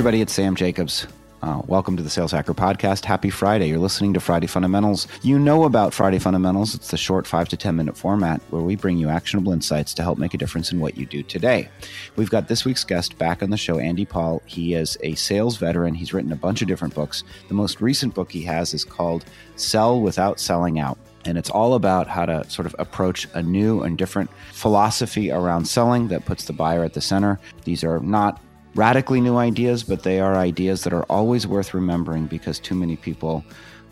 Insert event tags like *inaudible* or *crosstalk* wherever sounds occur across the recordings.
everybody. It's Sam Jacobs. Uh, welcome to the Sales Hacker Podcast. Happy Friday. You're listening to Friday Fundamentals. You know about Friday Fundamentals. It's the short five to 10 minute format where we bring you actionable insights to help make a difference in what you do today. We've got this week's guest back on the show, Andy Paul. He is a sales veteran. He's written a bunch of different books. The most recent book he has is called Sell Without Selling Out. And it's all about how to sort of approach a new and different philosophy around selling that puts the buyer at the center. These are not radically new ideas, but they are ideas that are always worth remembering because too many people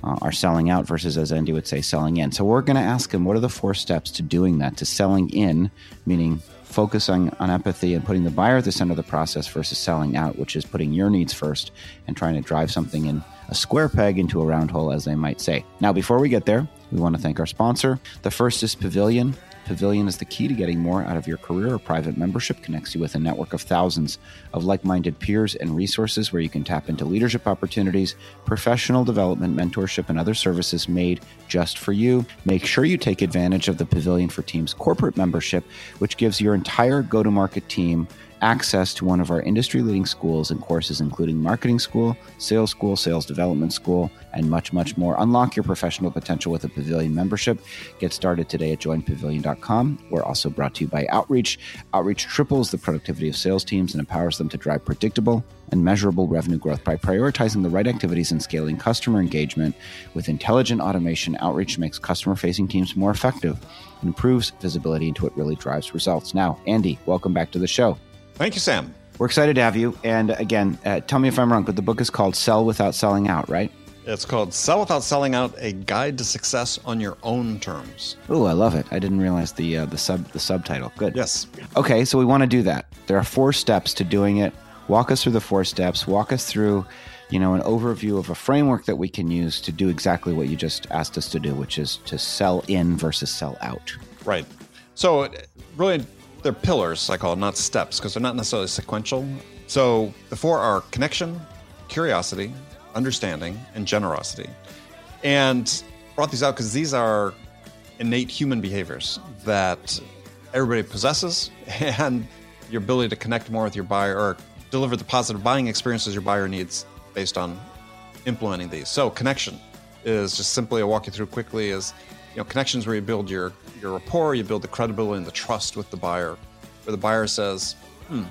uh, are selling out versus, as Andy would say, selling in. So we're going to ask him what are the four steps to doing that, to selling in, meaning focusing on empathy and putting the buyer at the center of the process versus selling out, which is putting your needs first and trying to drive something in a square peg into a round hole, as they might say. Now, before we get there, we want to thank our sponsor. The first is Pavilion. Pavilion is the key to getting more out of your career A private membership, connects you with a network of thousands of like minded peers and resources where you can tap into leadership opportunities, professional development, mentorship, and other services made just for you. Make sure you take advantage of the Pavilion for Teams corporate membership, which gives your entire go to market team access to one of our industry leading schools and courses, including marketing school, sales school, sales development school, and much, much more. Unlock your professional potential with a Pavilion membership. Get started today at joinpavilion.com. We're also brought to you by Outreach. Outreach triples the productivity of sales teams and empowers them to drive predictable and measurable revenue growth by prioritizing the right activities and scaling customer engagement with intelligent automation. Outreach makes customer facing teams more effective improves visibility into what really drives results. Now, Andy, welcome back to the show. Thank you, Sam. We're excited to have you. And again, uh, tell me if I'm wrong, but the book is called Sell Without Selling Out, right? It's called Sell Without Selling Out: A Guide to Success on Your Own Terms. Oh, I love it. I didn't realize the uh, the sub the subtitle. Good. Yes. Okay, so we want to do that. There are four steps to doing it. Walk us through the four steps. Walk us through, you know, an overview of a framework that we can use to do exactly what you just asked us to do, which is to sell in versus sell out. Right. So, really, they're pillars, I call it, not steps, because they're not necessarily sequential. So, the four are connection, curiosity, understanding, and generosity. And brought these out because these are innate human behaviors that everybody possesses, *laughs* and your ability to connect more with your buyer or deliver the positive buying experiences your buyer needs based on implementing these. So, connection is just simply, I'll walk you through quickly, is know, connections where you build your, your rapport, you build the credibility and the trust with the buyer, where the buyer says, hmm,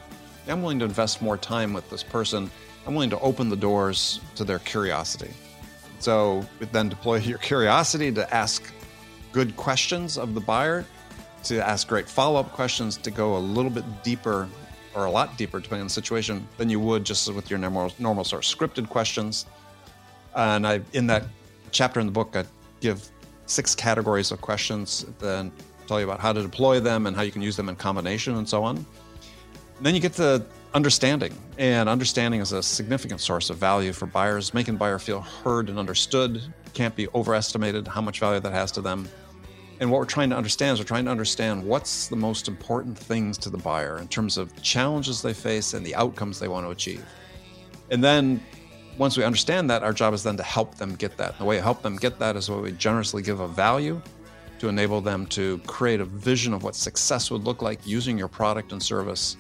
I'm willing to invest more time with this person. I'm willing to open the doors to their curiosity. So then deploy *laughs* your curiosity to ask good questions of the buyer, to ask great follow up questions, to go a little bit deeper or a lot deeper, depending on the situation, than you would just with your normal, normal sort of scripted questions. And I, in that chapter in the book, I give six categories of questions, then tell you about how to deploy them and how you can use them in combination and so on. And then you get to understanding, and understanding is a significant source of value for buyers. Making buyer feel heard and understood can't be overestimated how much value that has to them. And what we're trying to understand is we're trying to understand what's the most important things to the buyer in terms of challenges they face and the outcomes they want to achieve. And then once we understand that, our job is then to help them get that. And the way to help them get that is what we generously give a value to enable them to create a vision of what success would look like using your product and service,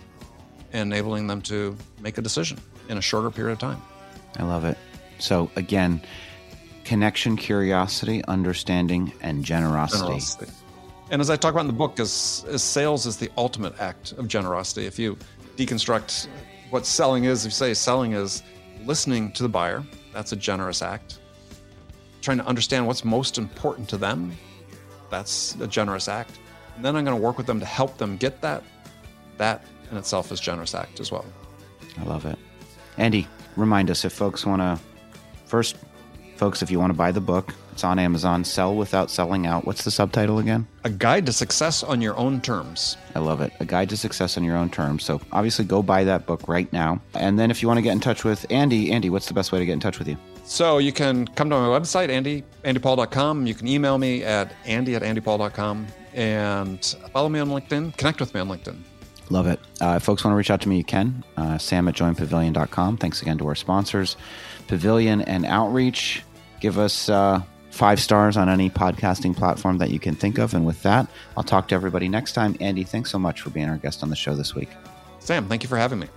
and enabling them to make a decision in a shorter period of time. I love it. So, again, connection, curiosity, understanding, and generosity. generosity. And as I talk about in the book, is, is sales is the ultimate act of generosity. If you deconstruct what selling is, if you say selling is listening to the buyer, that's a generous act. Trying to understand what's most important to them, that's a generous act. And then I'm going to work with them to help them get that. That in itself is generous act as well. I love it. Andy, remind us if folks want to first folks if you want to buy the book, it's on Amazon, Sell Without Selling Out. What's the subtitle again? A Guide to Success on Your Own Terms. I love it. A Guide to Success on Your Own Terms. So obviously go buy that book right now. And then if you want to get in touch with Andy, Andy, what's the best way to get in touch with you? So you can come to my website, Andy, andypaul.com. You can email me at andy at andypaul.com and follow me on LinkedIn. Connect with me on LinkedIn. Love it. Uh, if folks want to reach out to me, you can. Uh, Sam at joinpavilion.com. Thanks again to our sponsors, Pavilion and Outreach. Give us uh, five stars on any podcasting platform that you can think of. And with that, I'll talk to everybody next time. Andy, thanks so much for being our guest on the show this week. Sam, thank you for having me.